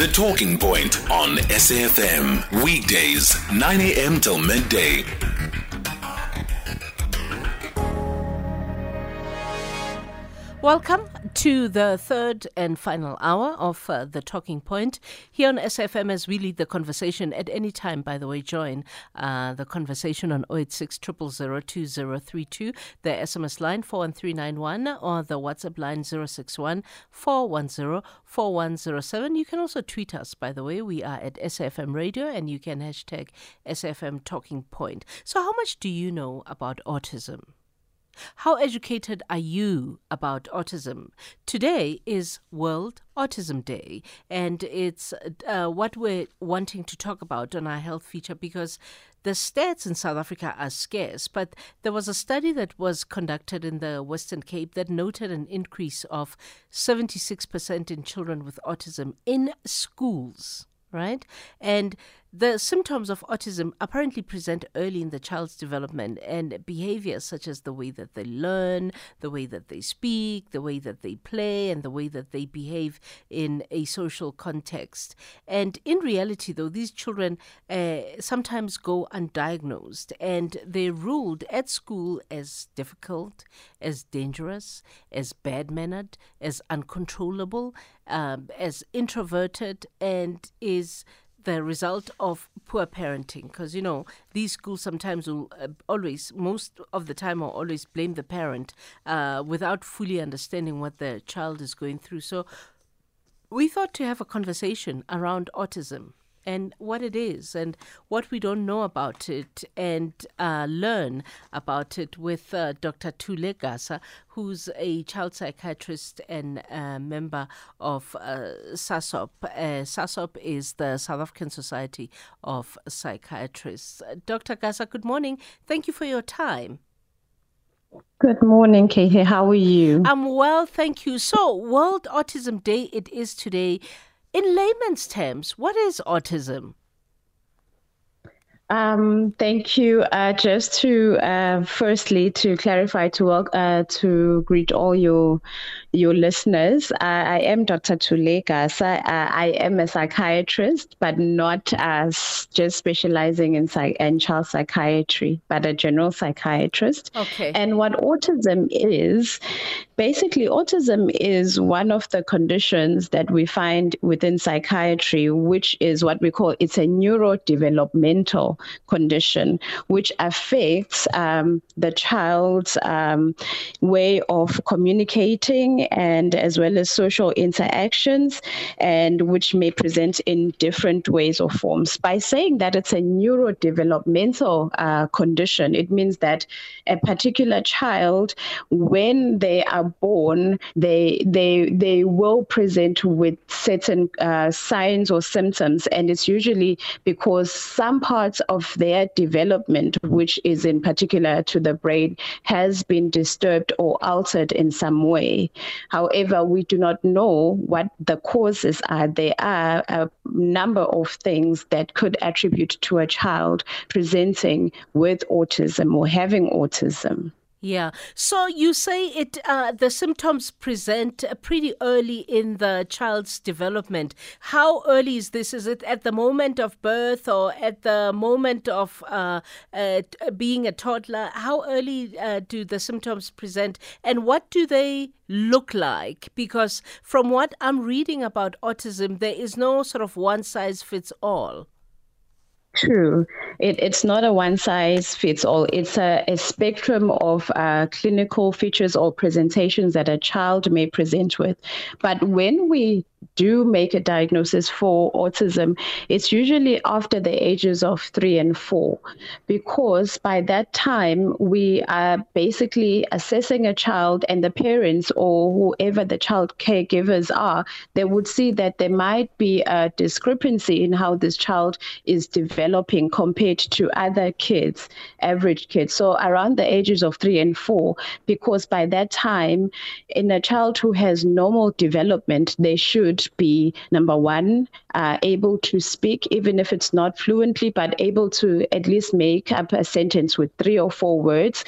The Talking Point on SAFM. Weekdays, 9 a.m. till midday. Welcome to the third and final hour of uh, The Talking Point. Here on SFM as we lead the conversation at any time, by the way, join uh, the conversation on 086 2032, the SMS line 41391 or the WhatsApp line 061 410 4107. You can also tweet us, by the way. We are at SFM Radio and you can hashtag SFM Talking Point. So, how much do you know about autism? How educated are you about autism? Today is World Autism Day, and it's uh, what we're wanting to talk about on our health feature because the stats in South Africa are scarce. But there was a study that was conducted in the Western Cape that noted an increase of 76% in children with autism in schools right? And the symptoms of autism apparently present early in the child's development, and behaviors such as the way that they learn, the way that they speak, the way that they play, and the way that they behave in a social context. And in reality, though, these children uh, sometimes go undiagnosed and they're ruled at school as difficult, as dangerous, as bad mannered, as uncontrollable, um, as introverted, and is the result of poor parenting. Because you know these schools sometimes will uh, always most of the time will always blame the parent uh, without fully understanding what the child is going through. So we thought to have a conversation around autism and what it is and what we don't know about it and uh, learn about it with uh, Dr. Thule Gasa, who's a child psychiatrist and a member of uh, SASOP. Uh, SASOP is the South African Society of Psychiatrists. Dr. Gasa, good morning. Thank you for your time. Good morning, Katie. How are you? I'm well, thank you. So, World Autism Day it is today. In layman's terms, what is autism? Um, thank you. Uh, just to uh, firstly to clarify to uh, to greet all your your listeners. Uh, I am Dr. Thule Gasa. Uh, I am a psychiatrist, but not as just specializing in psych in child psychiatry, but a general psychiatrist. Okay. And what autism is, basically, autism is one of the conditions that we find within psychiatry, which is what we call it's a neurodevelopmental condition, which affects um, the child's um, way of communicating and as well as social interactions, and which may present in different ways or forms. By saying that it's a neurodevelopmental uh, condition, it means that a particular child, when they are born, they they they will present with certain uh, signs or symptoms, and it's usually because some parts of their development, which is in particular to the brain, has been disturbed or altered in some way. However, we do not know what the causes are. There are a number of things that could attribute to a child presenting with autism or having autism. Yeah. So you say it uh, the symptoms present pretty early in the child's development. How early is this? Is it at the moment of birth or at the moment of uh, uh, being a toddler? How early uh, do the symptoms present, and what do they look like? Because from what I'm reading about autism, there is no sort of one size fits all. True. It, it's not a one size fits all. It's a, a spectrum of uh, clinical features or presentations that a child may present with. But when we do make a diagnosis for autism, it's usually after the ages of three and four, because by that time we are basically assessing a child and the parents or whoever the child caregivers are, they would see that there might be a discrepancy in how this child is developing compared to other kids, average kids. So around the ages of three and four, because by that time, in a child who has normal development, they should should be number one, uh, able to speak, even if it's not fluently, but able to at least make up a sentence with three or four words.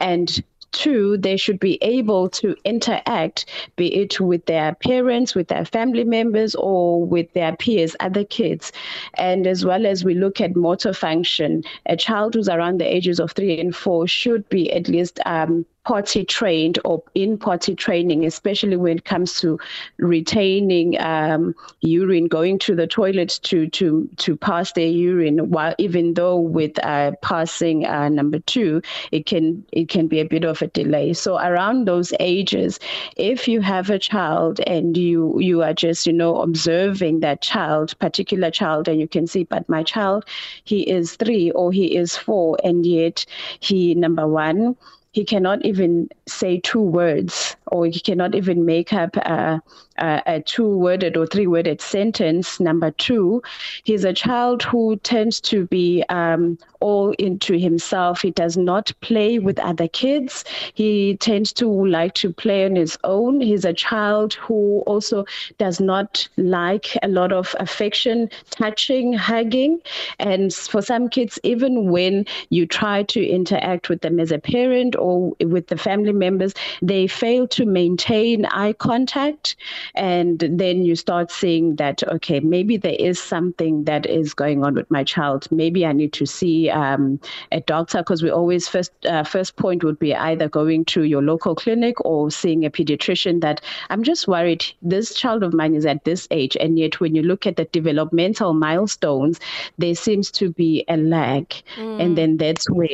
And Two, they should be able to interact, be it with their parents, with their family members, or with their peers, other kids. And as well as we look at motor function, a child who's around the ages of three and four should be at least um, potty trained or in potty training, especially when it comes to retaining um, urine, going to the toilet to to to pass their urine. While even though with uh, passing uh, number two, it can it can be a bit of a delay. So around those ages, if you have a child and you you are just you know observing that child, particular child, and you can see, but my child, he is three or he is four, and yet he number one he cannot even say two words or he cannot even make up a, a, a two worded or three worded sentence. Number two, he's a child who tends to be um, all into himself. He does not play with other kids. He tends to like to play on his own. He's a child who also does not like a lot of affection, touching, hugging. And for some kids, even when you try to interact with them as a parent or with the family members, they fail to maintain eye contact. And then you start seeing that, okay, maybe there is something that is going on with my child. Maybe I need to see um, a doctor because we always first uh, first point would be either going to your local clinic or seeing a pediatrician that I'm just worried this child of mine is at this age. And yet when you look at the developmental milestones, there seems to be a lag. Mm. And then that's where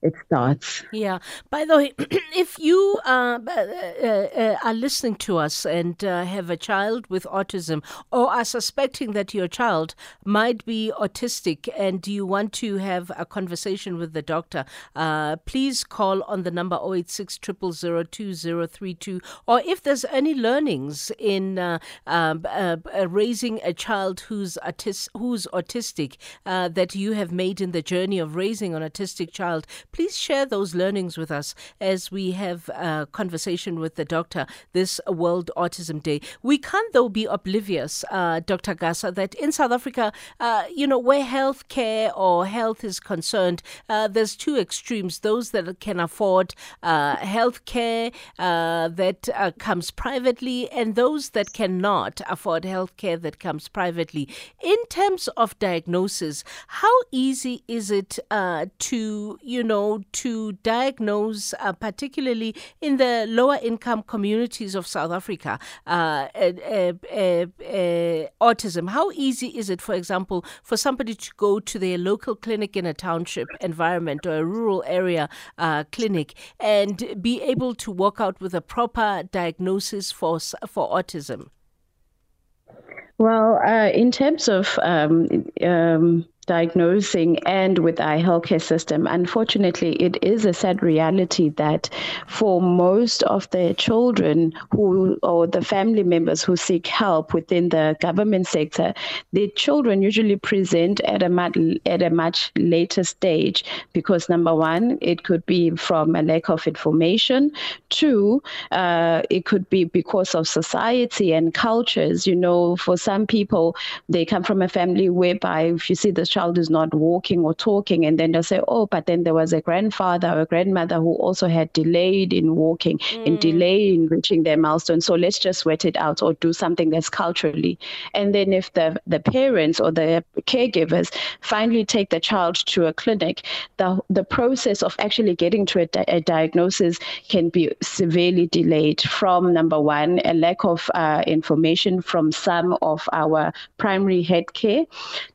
it starts. Yeah. By the way, if you uh, uh, uh, are listening to us and uh, have a child with autism or are suspecting that your child might be autistic and you want to have a conversation with the doctor, uh, please call on the number 086 2032 or if there's any learnings in uh, raising a child who's, who's autistic that you have made in the journey of raising an autistic child, Please share those learnings with us as we have a conversation with the doctor this World Autism Day. We can't, though, be oblivious, uh, Dr. Gasa, that in South Africa, uh, you know, where health care or health is concerned, uh, there's two extremes those that can afford uh, health care uh, that uh, comes privately, and those that cannot afford health care that comes privately. In terms of diagnosis, how easy is it to, you know, know, to diagnose, uh, particularly in the lower income communities of South Africa, uh, uh, autism? How easy is it, for example, for somebody to go to their local clinic in a township environment or a rural area uh, clinic and be able to walk out with a proper diagnosis for for autism? Well, uh, in terms of um, um, diagnosing and with our healthcare system. Unfortunately, it is a sad reality that for most of the children who or the family members who seek help within the government sector, the children usually present at a much, at a much later stage because number one, it could be from a lack of information. Two, uh, it could be because of society and cultures. You know, for some people, they come from a family whereby if you see this child is not walking or talking, and then they'll say, oh, but then there was a grandfather or a grandmother who also had delayed in walking mm. and delayed in reaching their milestone. So let's just sweat it out or do something that's culturally. And then if the, the parents or the caregivers finally take the child to a clinic, the, the process of actually getting to a, di- a diagnosis can be severely delayed from number one, a lack of uh, information from some of our primary health care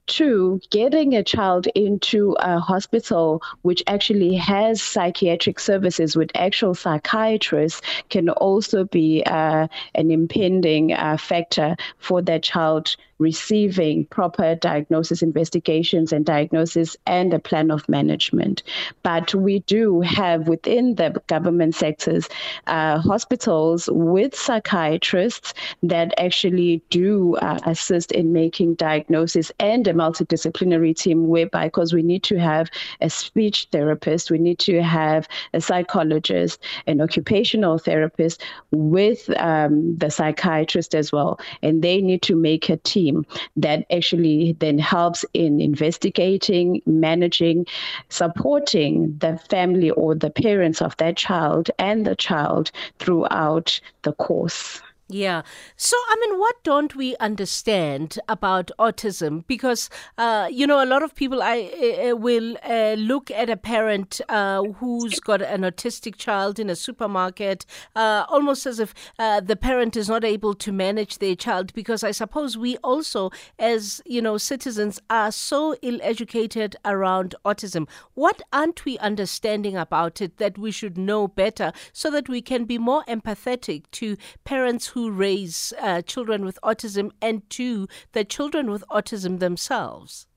Two, getting a child into a hospital which actually has psychiatric services with actual psychiatrists can also be uh, an impending uh, factor for that child receiving proper diagnosis investigations and diagnosis and a plan of management. But we do have within the government sectors uh, hospitals with psychiatrists that actually do uh, assist in making diagnosis and a multidisciplinary team whereby because we need to have a speech therapist, we need to have a psychologist, an occupational therapist with um, the psychiatrist as well. And they need to make a team team that actually then helps in investigating, managing, supporting the family or the parents of that child and the child throughout the course. Yeah. So, I mean, what don't we understand about autism? Because, uh, you know, a lot of people I uh, will uh, look at a parent uh, who's got an autistic child in a supermarket, uh, almost as if uh, the parent is not able to manage their child. Because I suppose we also, as you know, citizens, are so ill-educated around autism. What aren't we understanding about it that we should know better, so that we can be more empathetic to parents who raise uh, children with autism and to the children with autism themselves?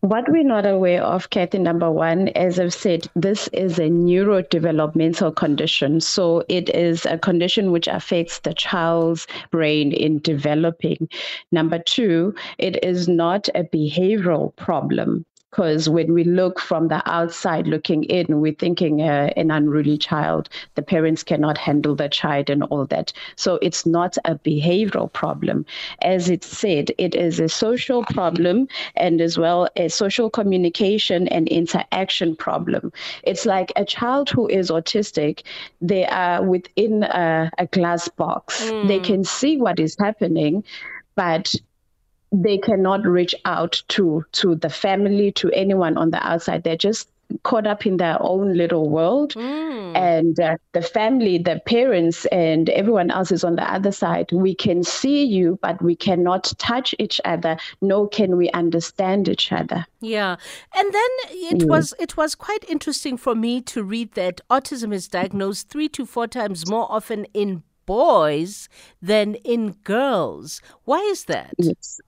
What we're not aware of, Kathy, number one, as I've said, this is a neurodevelopmental condition. So it is a condition which affects the child's brain in developing. Number two, it is not a behavioral problem because when we look from the outside looking in, we're thinking uh, an unruly child, the parents cannot handle the child and all that. So it's not a behavioral problem. As it said, it is a social problem and as well a social communication and interaction problem. It's like a child who is autistic, they are within a, a glass box. Mm. They can see what is happening, but they cannot reach out to to the family to anyone on the outside. They're just caught up in their own little world. Mm. and uh, the family the parents and everyone else is on the other side. We can see you but we cannot touch each other nor can we understand each other. Yeah. And then it mm. was it was quite interesting for me to read that autism is diagnosed 3 to 4 times more often in boys than in girls. Why is that? Yes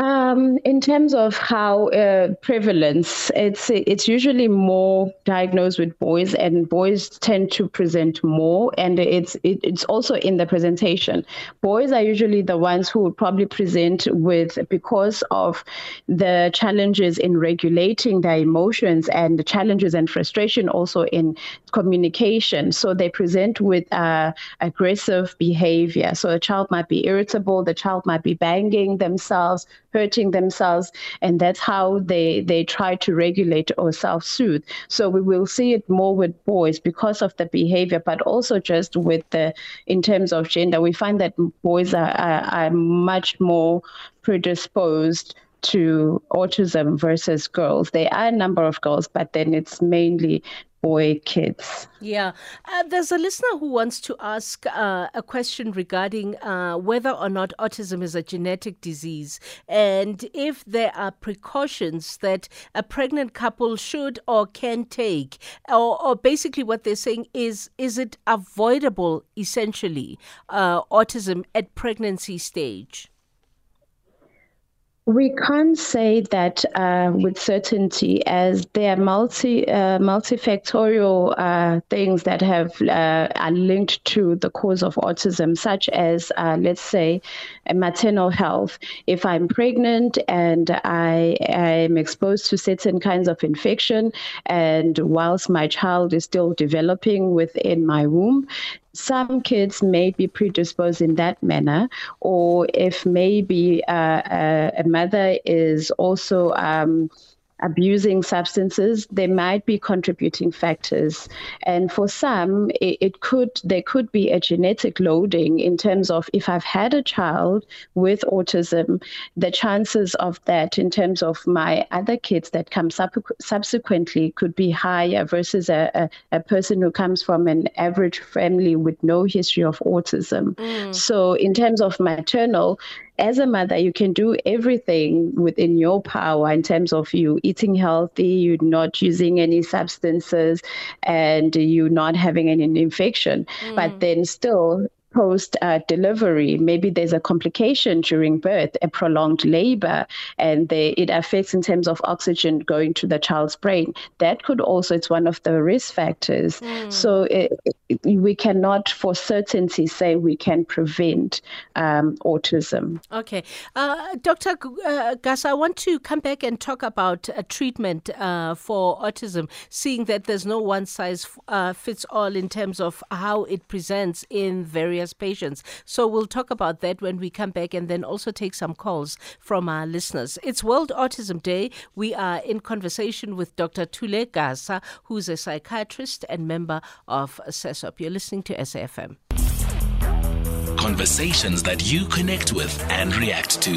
um, in terms of how uh, prevalence, it's it's usually more diagnosed with boys, and boys tend to present more, and it's it, it's also in the presentation. Boys are usually the ones who would probably present with because of the challenges in regulating their emotions and the challenges and frustration also in communication. So they present with uh, aggressive behavior. So a child might be irritable, the child might be banging themselves hurting themselves and that's how they they try to regulate or self-soothe so we will see it more with boys because of the behavior but also just with the in terms of gender we find that boys are, are, are much more predisposed to autism versus girls. There are a number of girls, but then it's mainly boy kids. Yeah. Uh, there's a listener who wants to ask uh, a question regarding uh, whether or not autism is a genetic disease and if there are precautions that a pregnant couple should or can take. Or, or basically, what they're saying is is it avoidable, essentially, uh, autism at pregnancy stage? We can't say that uh, with certainty, as there are multi uh, multifactorial uh, things that have uh, are linked to the cause of autism, such as uh, let's say maternal health. If I'm pregnant and I am exposed to certain kinds of infection, and whilst my child is still developing within my womb, some kids may be predisposed in that manner, or if maybe uh, a, a, mother is also um, abusing substances, there might be contributing factors. And for some, it, it, could there could be a genetic loading in terms of if I've had a child with autism, the chances of that in terms of my other kids that come sub- subsequently could be higher versus a, a, a, person who comes from an average family with no history of autism. Mm. So in terms of maternal, as a mother, you can do everything within your power in terms of you eating healthy, you not using any substances, and you not having any infection. Mm. But then still, post uh, delivery, maybe there's a complication during birth, a prolonged labor, and they, it affects in terms of oxygen going to the child's brain. That could also, it's one of the risk factors. Mm. So it, it, we cannot for certainty say we can prevent um, autism. Okay. Uh, Dr. Uh, Gas, I want to come back and talk about uh, treatment uh, for autism, seeing that there's no one size uh, fits all in terms of how it presents in various various patients. So we'll talk about that when we come back and then also take some calls from our listeners. It's World Autism Day. We are in conversation with Dr. Thule Gasa, who's a psychiatrist and member of SASOP. You're listening to SAFM. Conversations that you connect with and react to.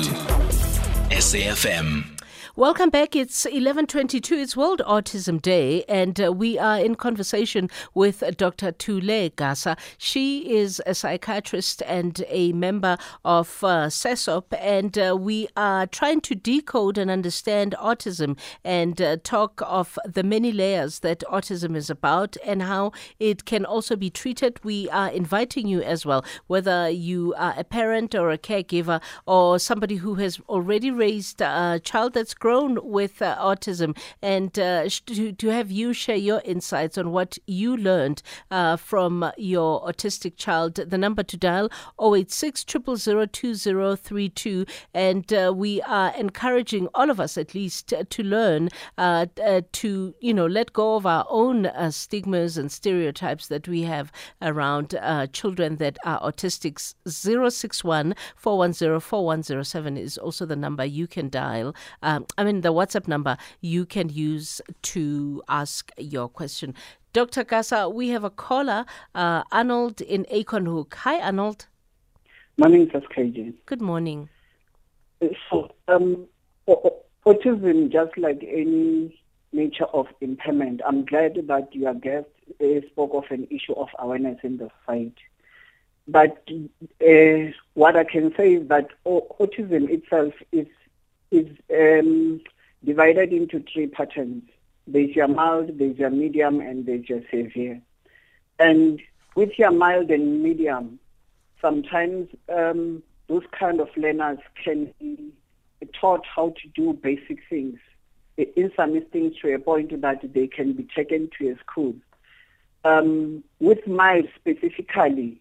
SAFM. Welcome back. It's 11:22. It's World Autism Day, and uh, we are in conversation with Dr. Thule Gasa. She is a psychiatrist and a member of uh, SASOP, and uh, we are trying to decode and understand autism and uh, talk of the many layers that autism is about and how it can also be treated. We are inviting you as well, whether you are a parent or a caregiver or somebody who has already raised a child that's grown with uh, autism and uh, to, to have you share your insights on what you learned uh, from your autistic child. The number to dial 086 2032 and uh, we are encouraging all of us at least to learn uh, uh, to you know let go of our own stigmas and stereotypes that we have around children that are autistic. 061 410 4107 is also the number you can dial. Um, I mean, the WhatsApp number you can use to ask your question. Dr. Gasa, we have a caller, uh, Arnold in Acornhoek. Hi, Arnold. My name Morning, KJ. Good morning. So, um, autism, just like any nature of impairment, I'm glad that your guest uh, spoke of an issue of awareness in the fight. But uh, what I can say is that autism itself is is um, divided into three patterns. There's your mild, there's your medium, and there's your severe. And with your mild and medium, sometimes um, those kind of learners can be taught how to do basic things. In some instances, to a point that they can be taken to a school. Um, with mild specifically,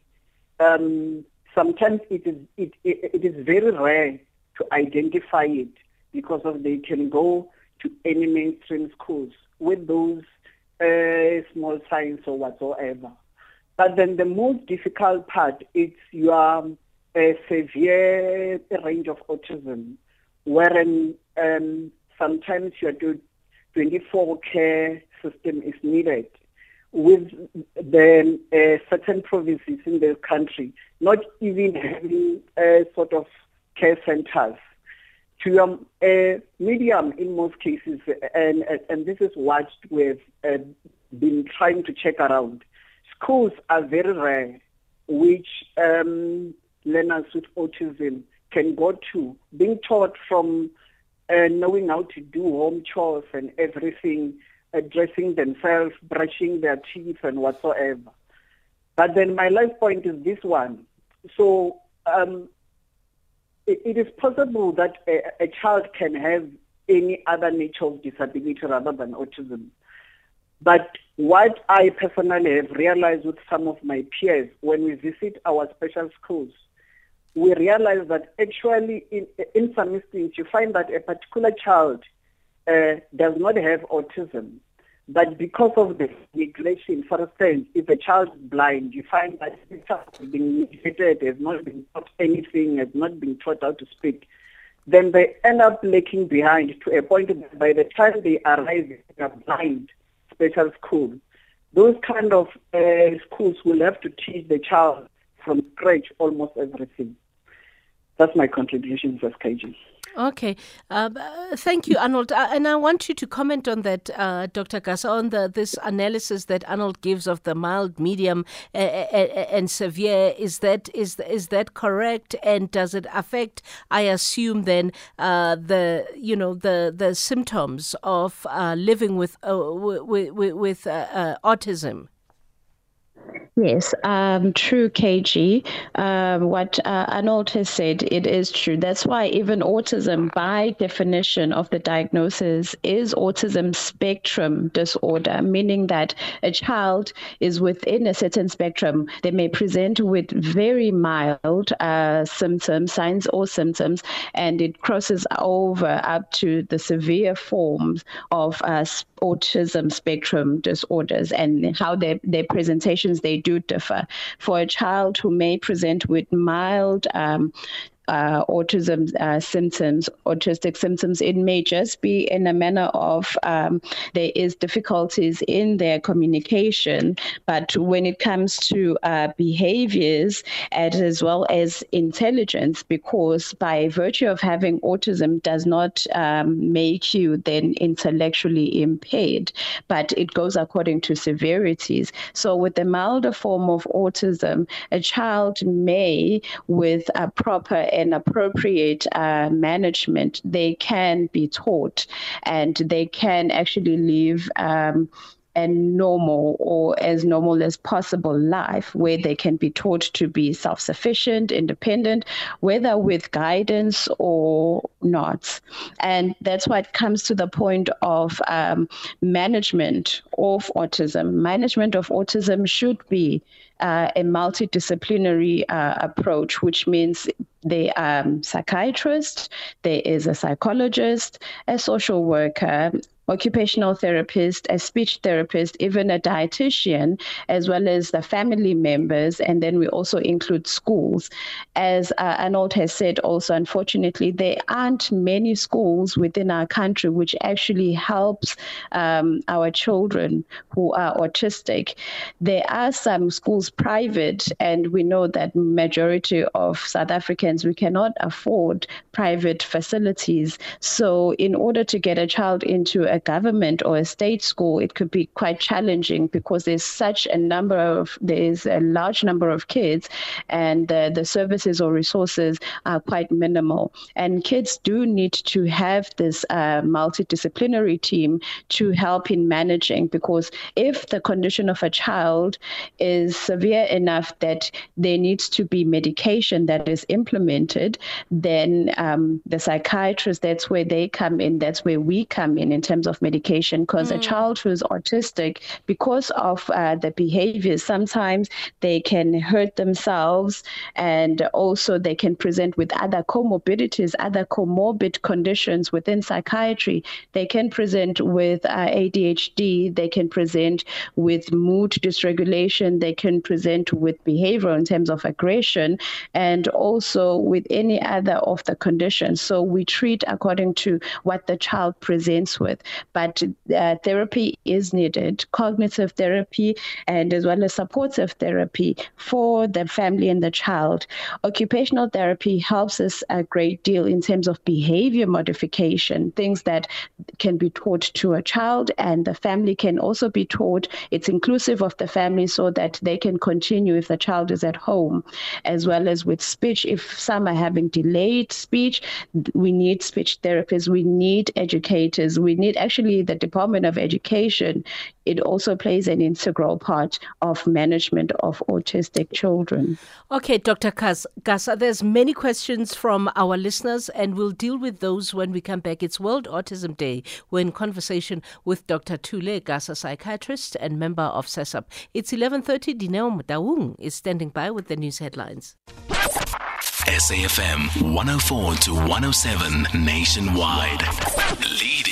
um, sometimes it is it, it, it is very rare to identify it because of they can go to any mainstream schools with those uh, small signs or whatsoever. But then the most difficult part is your uh, severe range of autism, wherein um, sometimes your 24 care system is needed with the uh, certain provinces in the country not even having uh, sort of care centers to um, a medium in most cases, and, and this is what we've uh, been trying to check around. Schools are very rare, which um, learners with autism can go to, being taught from uh, knowing how to do home chores and everything, dressing themselves, brushing their teeth, and whatsoever. But then my last point is this one. So um, it is possible that a, a, child can have any other nature of disability rather than autism. But what I personally have realized with some of my peers when we visit our special schools, we realize that actually in, in some instances you find that a particular child uh, does not have autism, but because of the neglection, for instance, if a child is blind, you find that the child has been neglected, has not been taught anything, has not been taught how to speak, then they end up lagging behind to a point that by the time they arrive in a blind special school, those kind of uh, schools will have to teach the child from scratch almost everything. That's my contribution as KG. Okay, um, uh, thank you, Arnold. Uh, and I want you to comment on that, uh, Dr. Gasa, on the, this analysis that Arnold gives of the mild, medium, uh, uh, uh, and severe. Is that is is that correct? And does it affect? I assume then the you know the the symptoms of living with with with autism. Yes, um, true, KG. Um, what uh, Arnold has said, it is true. That's why even autism, by definition of the diagnosis, is autism spectrum disorder, meaning that a child is within a certain spectrum. They may present with very mild uh, symptoms, signs or symptoms, and it crosses over up to the severe forms of uh, autism spectrum disorders and how their, their presentations they do differ. For a child who may present with mild um, uh, autism uh, symptoms, autistic symptoms, it may just be in a manner of um, there is difficulties in their communication. But when it comes to uh, behaviors and as well as intelligence, because by virtue of having autism does not um, make you then intellectually impaired, but it goes according to severities. So with the milder form of autism, a child may, with a proper and appropriate uh, management, they can be taught and they can actually live. Um, a normal or as normal as possible life where they can be taught to be self sufficient, independent, whether with guidance or not. And that's why it comes to the point of um, management of autism. Management of autism should be uh, a multidisciplinary uh, approach, which means the um, psychiatrist, there is a psychologist, a social worker, occupational therapist, a speech therapist, even a dietitian, as well as the family members. And then we also include schools. As uh, Arnold has said, also, unfortunately, there aren't many schools within our country which actually helps um, our children who are autistic. There are some schools private, and we know that majority of South Africans, we cannot afford private facilities. So in order to get a child into a government or a state school, it could be quite challenging because there's such a number of, there's a large number of kids and the services or resources are quite minimal. And kids do need to have this uh, multidisciplinary team to help in managing because if the condition of a child is severe enough that there needs to be medication that is implemented, then um, the psychiatrist, that's where they come in, that's where we come in in terms of medication because mm. a child who's autistic, because of uh, the behaviors, sometimes they can hurt themselves and also they can present with other comorbidities, other comorbid conditions within psychiatry. They can present with uh, ADHD, they can present with mood dysregulation, they can present with behavior in terms of aggression, and also with any other of the conditions. So we treat according to what the child presents with but uh, therapy is needed, cognitive therapy, and as well as supportive therapy for the family and the child. Occupational therapy helps us a great deal in terms of behavior modification, things that can be taught to a child, and the family can also be taught. It's inclusive of the family so that they can continue if the child is at home, as well as with speech. If some are having delayed speech, we need speech therapists, we need educators, we need actually actually the Department of Education, it also plays an integral part of management of autistic children. Okay, Dr. Gasa, there's many questions from our listeners, and we'll deal with those when we come back. It's World Autism Day. We're in conversation with Dr. Thule Gasa, psychiatrist and member of SASOP. It's 11.30. Dineo Mdaung is standing by with the news headlines. SAFM 104 to 107 nationwide. Leading the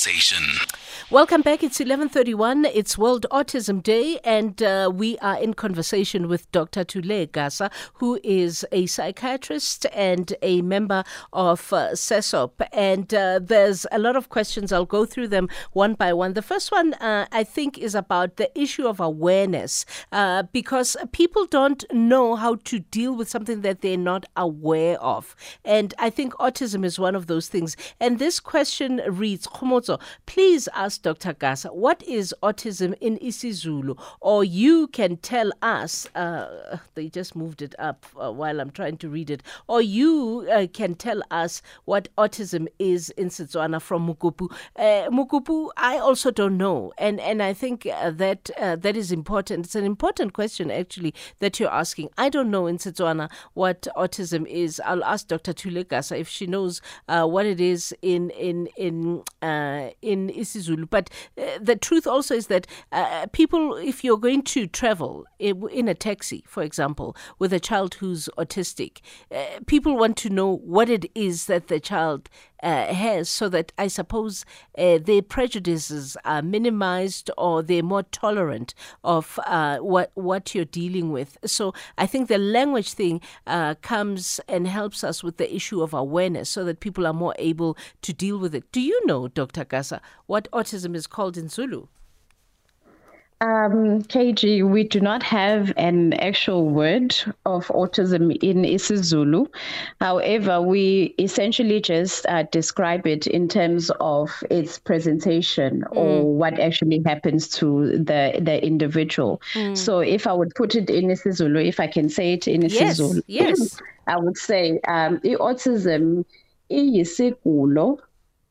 conversation. Welcome back. It's 11:31. It's World Autism Day, and uh, we are in conversation with Dr. Thule Gasa, who is a psychiatrist and a member of uh, SASOP. And uh, there's a lot of questions. I'll go through them one by one. The first one, uh, I think, is about the issue of awareness, uh, because people don't know how to deal with something that they're not aware of. And I think autism is one of those things. And this question reads, Khomotso, please ask Dr. Gasa, what is autism in isiZulu? Or you can tell us, uh, they just moved it up uh, while I'm trying to read it, or you uh, can tell us what autism is in Setswana from Mukupu. Uh, Mukupu, I also don't know. And, and I think uh, that uh, that is important. It's an important question, actually, that you're asking. I don't know in Setswana what autism is. I'll ask Dr. Thule Gasa if she knows what it is in, in, in, in isiZulu but uh, the truth also is that uh, people, if you're going to travel in a taxi, for example, with a child who's autistic, uh, people want to know what it is that the child uh, has so that I suppose uh, their prejudices are minimized or they're more tolerant of uh, what, what you're dealing with. So I think the language thing uh, comes and helps us with the issue of awareness so that people are more able to deal with it. Do you know, Dr. Gasa, what autism is called in Zulu? Um, KG, we do not have an actual word of autism in isiZulu. However, we essentially just uh, describe it in terms of its presentation mm. or what actually happens to the the individual. Mm. So, if I would put it in isiZulu, if I can say it in isiZulu, yes, yes. I would say um, autism iyisigulo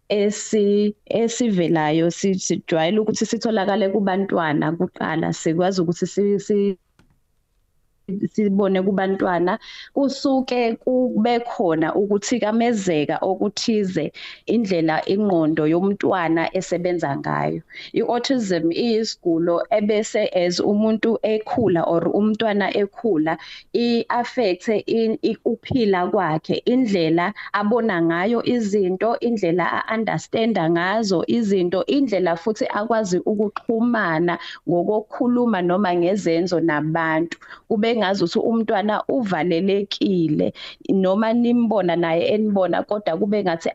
esi esivelayo sijwayele ukuthi sitholakale kubantwana kuqala sikwazi ukuthi sibone kubantwana kusuke kube khona ukuthikamezeka okuthize indlela ingqondo yomntwana esebenza ngayo. Iautism iyisigulo ebese as umuntu ekhula or umntwana ekhula iaffecte ukuphila kwakhe. Indlela abona ngayo izinto indlela aunderstanda ngazo izinto indlela futhi akwazi ukuxhumana ngokukhuluma noma ngezenzo nabantu. Kube engazi ukuthi umntwana uvalelekile noma nimbona naye enibona kodwa kube ngathi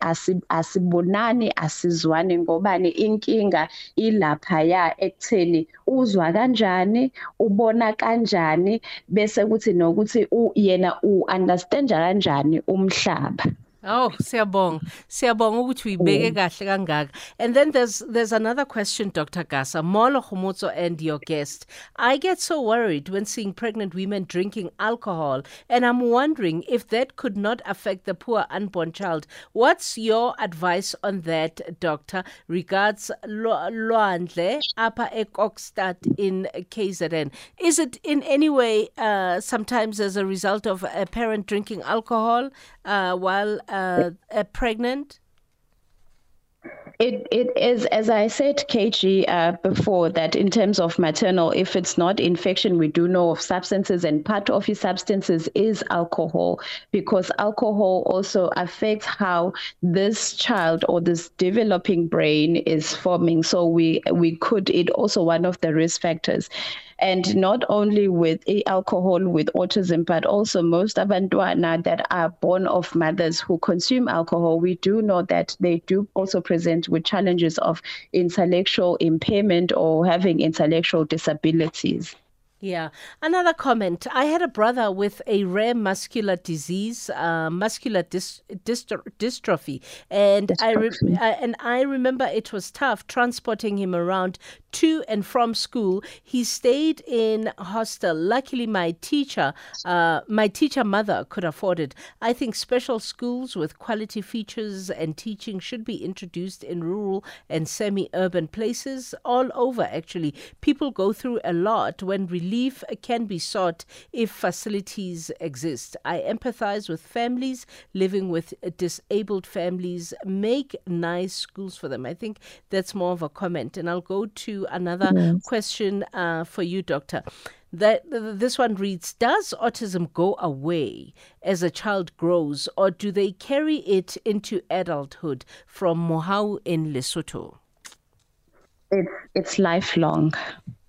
asibonani asizwani ngobani inkinga ilapha ya ekutheni uzwa kanjani ubona kanjani bese kuthi nokuthi yena u understand kanjani umhlaba. Oh, siyabonga. Siyabonga ukuthi uyibeke mm. kahle kangaka. And then there's there's another question Dr. Gasa, Molo Khomotso and your guest. I get so worried when seeing pregnant women drinking alcohol and I'm wondering if that could not affect the poor unborn child. What's your advice on that, doctor? Regards Loandle Upper Ekokstad in KZN. Is it in any way uh, sometimes as a result of a parent drinking alcohol uh, while uh, uh, pregnant? It it is as I said, KG, uh, before that in terms of maternal, if it's not infection, we do know of substances, and part of these substances is alcohol because alcohol also affects how this child or this developing brain is forming. So we we could it also one of the risk factors and not only with alcohol with autism but also most abantwana that are born of mothers who consume alcohol we do know that they do also present with challenges of intellectual impairment or having intellectual disabilities yeah. Another comment. I had a brother with a rare muscular disease, uh, muscular dys- dystro- dystrophy, and I, re- I, and I remember it was tough transporting him around to and from school. He stayed in hostel. Luckily, my teacher, uh, my teacher mother, could afford it. I think special schools with quality features and teaching should be introduced in rural and semi-urban places all over. Actually, people go through a lot when relief relief can be sought if facilities exist. I empathize with families living with disabled families. Make nice schools for them. I think that's more of a comment. And I'll go to another yes. question uh, for you, Doctor. That this one reads: Does autism go away as a child grows, or do they carry it into adulthood? From Mohau in Lesotho. It's it's lifelong.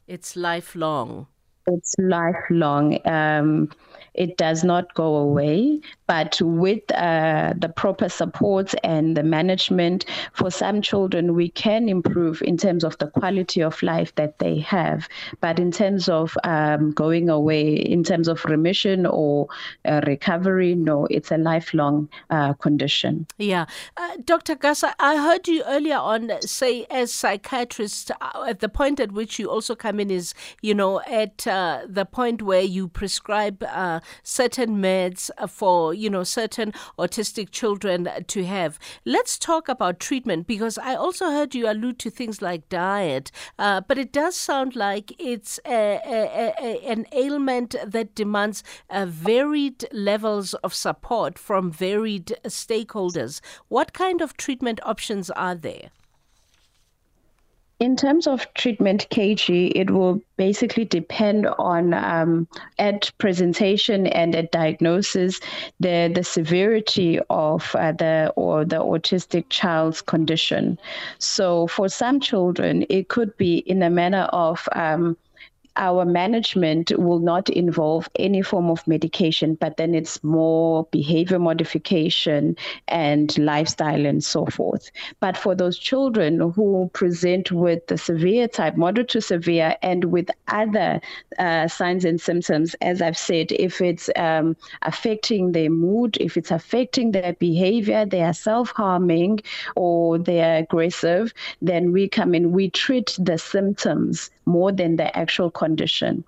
It's lifelong. It's lifelong. Um, it does not go away, but with uh, the proper supports and the management for some children, we can improve in terms of the quality of life that they have. But in terms of um, going away, in terms of remission or uh, recovery, no, it's a lifelong uh, condition. Yeah. Uh, Dr. Gasa, I heard you earlier on say, as psychiatrists, uh, at the point at which you also come in is, you know, at uh, the point where you prescribe certain meds for you know certain autistic children to have. Let's talk about treatment because I also heard you allude to things like diet, uh, but it does sound like it's a, a, a, an ailment that demands uh, varied levels of support from varied stakeholders. What kind of treatment options are there? In terms of treatment, KG, it will basically depend on um, at presentation and at diagnosis the the severity of uh, the or the autistic child's condition. So for some children, it could be in a manner of um, our management will not involve any form of medication, but then it's more behavior modification and lifestyle and so forth. But for those children who present with the severe type, moderate to severe, and with other uh, signs and symptoms, as I've said, if it's um, affecting their mood, if it's affecting their behavior, they are self harming or they are aggressive, then we come in, we treat the symptoms more than the actual condition.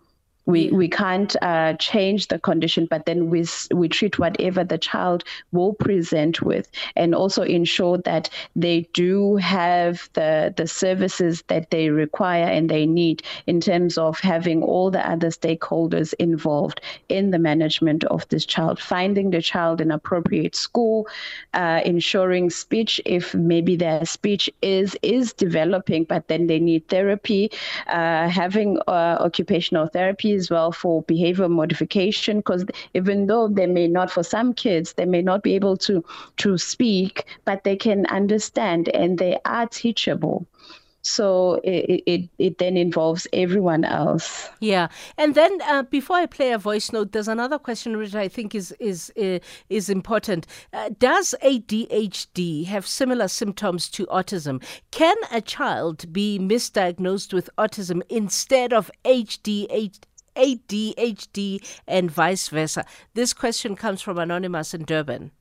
We, we can't uh, change the condition, but then we, we treat whatever the child will present with and also ensure that they do have the, the services that they require and they need in terms of having all the other stakeholders involved in the management of this child, finding the child an appropriate school, uh, ensuring speech if maybe their speech is is developing, but then they need therapy, uh, having uh, occupational therapy as well for behavior modification because even though they may not for some kids they may not be able to to speak but they can understand and they are teachable so it, it, it then involves everyone else. Yeah, and then uh, before I play a voice note, there's another question which I think is is uh, is important. Uh, does ADHD have similar symptoms to autism? Can a child be misdiagnosed with autism instead of ADHD? ADHD and vice versa? This question comes from Anonymous in Durban.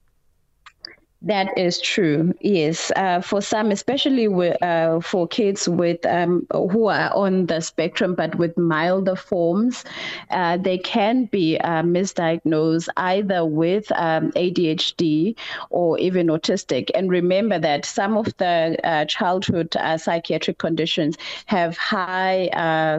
That is true. Yes, uh, for some, especially with, uh, for kids with um, who are on the spectrum but with milder forms, uh, they can be uh, misdiagnosed either with um, ADHD or even autistic. And remember that some of the uh, childhood uh, psychiatric conditions have high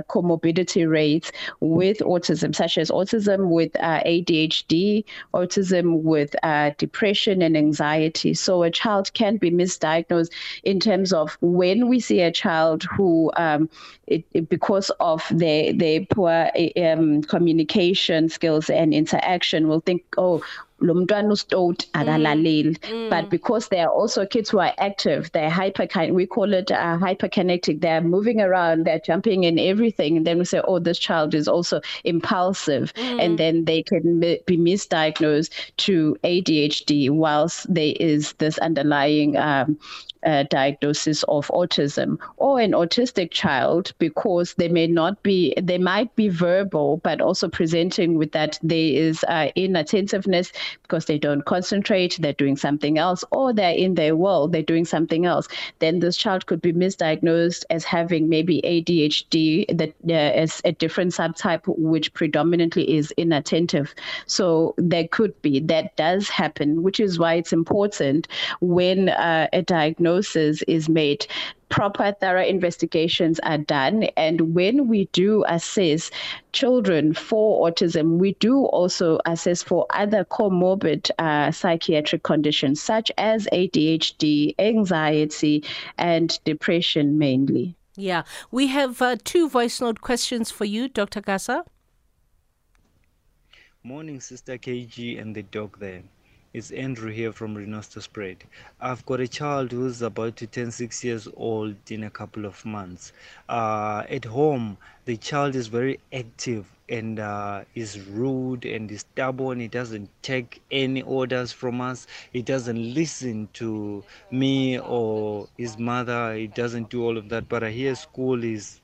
comorbidity rates with autism, such as autism with ADHD, autism with depression and anxiety So a child can be misdiagnosed in terms of when we see a child who, um, it, it, because of their their poor um, communication skills and interaction, will think, oh, lo mntwana akalaleli mm. but because there are also kids who are active they're hyper we call it uh, hyperkinetic they're moving around they're jumping in everything and then we say oh this child is also impulsive mm. and then they can be misdiagnosed to ADHD whilst there is this underlying um, diagnosis of autism or an autistic child because they may not be, they might be verbal, but also presenting with that there is uh, inattentiveness because they don't concentrate, they're doing something else, or they're in their world, they're doing something else. Then this child could be misdiagnosed as having maybe ADHD that uh, is a different subtype, which predominantly is inattentive. So there could be that does happen, which is why it's important when uh, a diagnosis diagnosis is made, proper thorough investigations are done. And when we do assess children for autism, we do also assess for other comorbid uh, psychiatric conditions such as ADHD, anxiety, and depression mainly. Yeah, we have uh, two voice note questions for you, Dr. Gasa. Morning, Sister KG and the dog there. It's Andrew here from Renosterspruit. I've got a child who's about to turn six years old in a couple of months. Uh, at home, the child is very active and uh, is rude and is stubborn. He doesn't take any orders from us. He doesn't listen to me or his mother. He doesn't do all of that. But I hear school is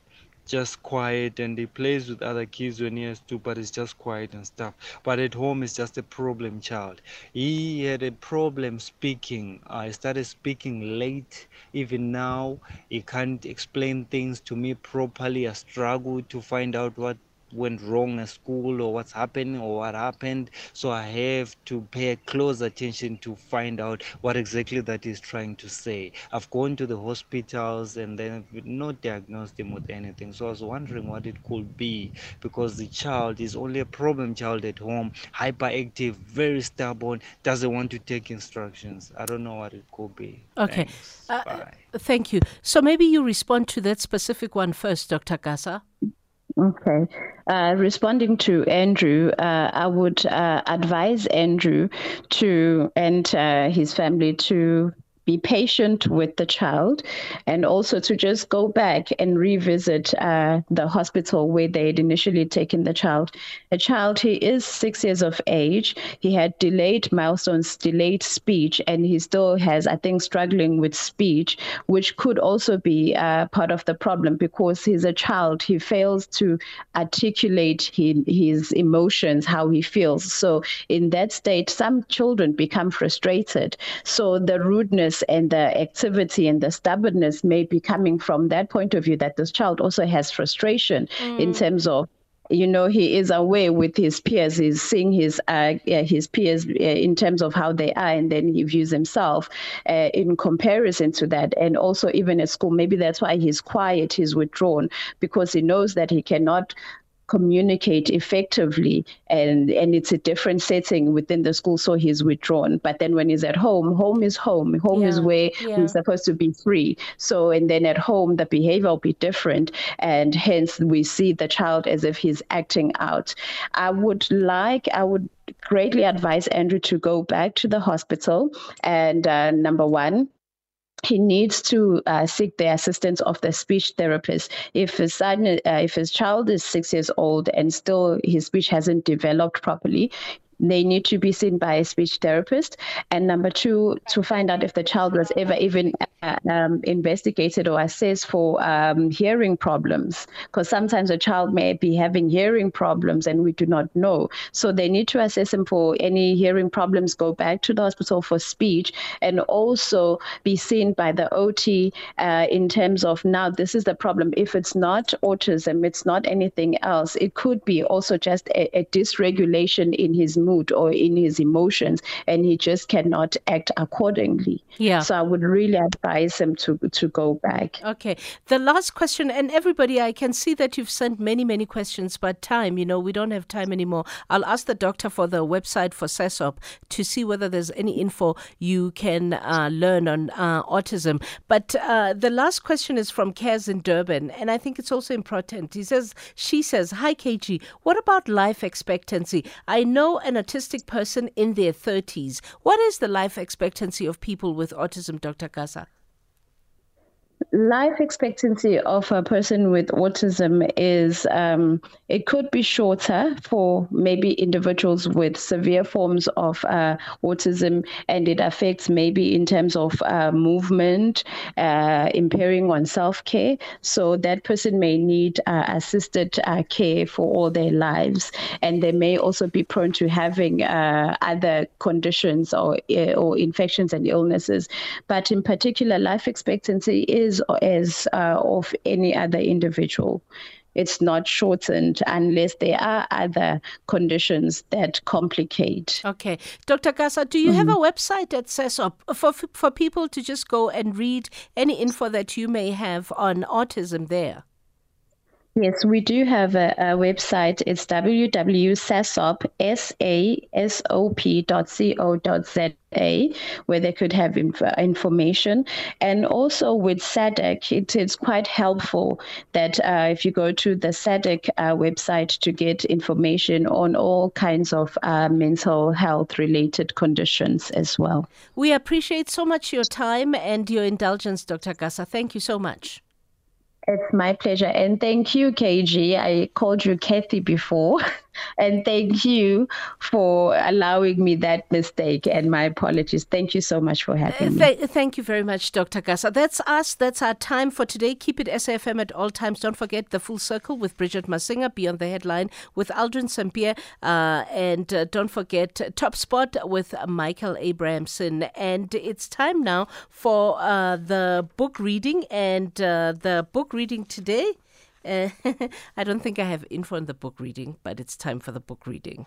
just quiet and he plays with other kids when he has to but it's just quiet and stuff. But at home it's just a problem child. He had a problem speaking. I started speaking late. Even now he can't explain things to me properly. I struggle to find out what went wrong at school or what's happening or what happened. So I have to pay close attention to find out what exactly that is trying to say. I've gone to the hospitals and then not diagnosed him with anything. So I was wondering what it could be because the child is only a problem child at home, hyperactive, very stubborn, doesn't want to take instructions. I don't know what it could be. Okay. Thanks. Uh, Bye. Thank you. So maybe you respond to that specific one first, Dr. Gasa. Okay. Uh, responding to Andrew, uh, I would uh, advise Andrew to and uh, his family to be patient with the child and also to just go back and revisit uh, the hospital where they had initially taken the child. A child, he is six years of age. He had delayed milestones, delayed speech, and he still has, I think, struggling with speech, which could also be uh, part of the problem because he's a child. He fails to articulate his, his emotions, how he feels. So, in that state, some children become frustrated. So, the rudeness and the activity and the stubbornness may be coming from that point of view that this child also has frustration mm. in terms of you know he is away with his peers he's seeing his uh, his peers uh, in terms of how they are and then he views himself uh, in comparison to that and also even at school maybe that's why he's quiet he's withdrawn because he knows that he cannot communicate effectively and and it's a different setting within the school so he's withdrawn. But then when he's at home home is home. Home yeah. is where yeah. he's supposed to be free. So and then at home the behavior will be different and hence we see the child as if he's acting out. I would like i would greatly advise andrew to go back to the hospital. And uh, number one he needs to uh, seek the assistance of the speech therapist. If his son, uh, if his child is six years old and still his speech hasn't developed properly, they need to be seen by a speech therapist. And number two, to find out if the child was ever even um, investigated or assessed for um, hearing problems, because sometimes a child may be having hearing problems and we do not know. So they need to assess him for any hearing problems, go back to the hospital for speech, and also be seen by the OT uh, in terms of now this is the problem. If it's not autism, it's not anything else. It could be also just a, a dysregulation in his mood or in his emotions, and he just cannot act accordingly. Yeah. So I would really advise him to to go back. Okay. The last question, and everybody, I can see that you've sent many many questions, but time, you know, we don't have time anymore. I'll ask the doctor for the website for SASOP to see whether there's any info you can uh, learn on uh, autism. But uh, the last question is from Kaz in Durban, and I think it's also important. He says, she says, "Hi KG, what about life expectancy? I know an autistic person in their 30s. What is the life expectancy of people with autism, Dr. Gasa? Life expectancy of a person with autism is um, it could be shorter for maybe individuals with severe forms of uh, autism and it affects maybe in terms of uh, movement uh, impairing on self-care so that person may need uh, assisted uh, care for all their lives. And they may also be prone to having uh, other conditions or or infections and illnesses. But in particular life expectancy is as uh, of any other individual. It's not shortened unless there are other conditions that complicate. Okay. Dr. Gasa, do you mm-hmm. have a website at SASOP for, for people to just go and read any info that you may have on autism there? Yes, we do have a, a website. It's www.sasop.co.za where they could have inf- information. And also with SADAG, it is quite helpful that uh, if you go to the SADAG uh, website to get information on all kinds of uh, mental health related conditions as well. We appreciate so much your time and your indulgence, Dr. Gasa. Thank you so much. It's my pleasure. And thank you, KG. I called you Kathy before. And thank you for allowing me that mistake and my apologies. Thank you so much for having me. thank you very much, Dr. Gasa. That's us. That's our time for today. Keep it SAFM at all times. Don't forget the full circle with Bridget Masinga, Beyond the Headline with Aldrin Sampear. Uh, and uh, don't forget Top Spot with Michael Abramson. And it's time now for uh, the book reading. And uh, the book reading today I don't think I have info on the book reading, but it's time for the book reading.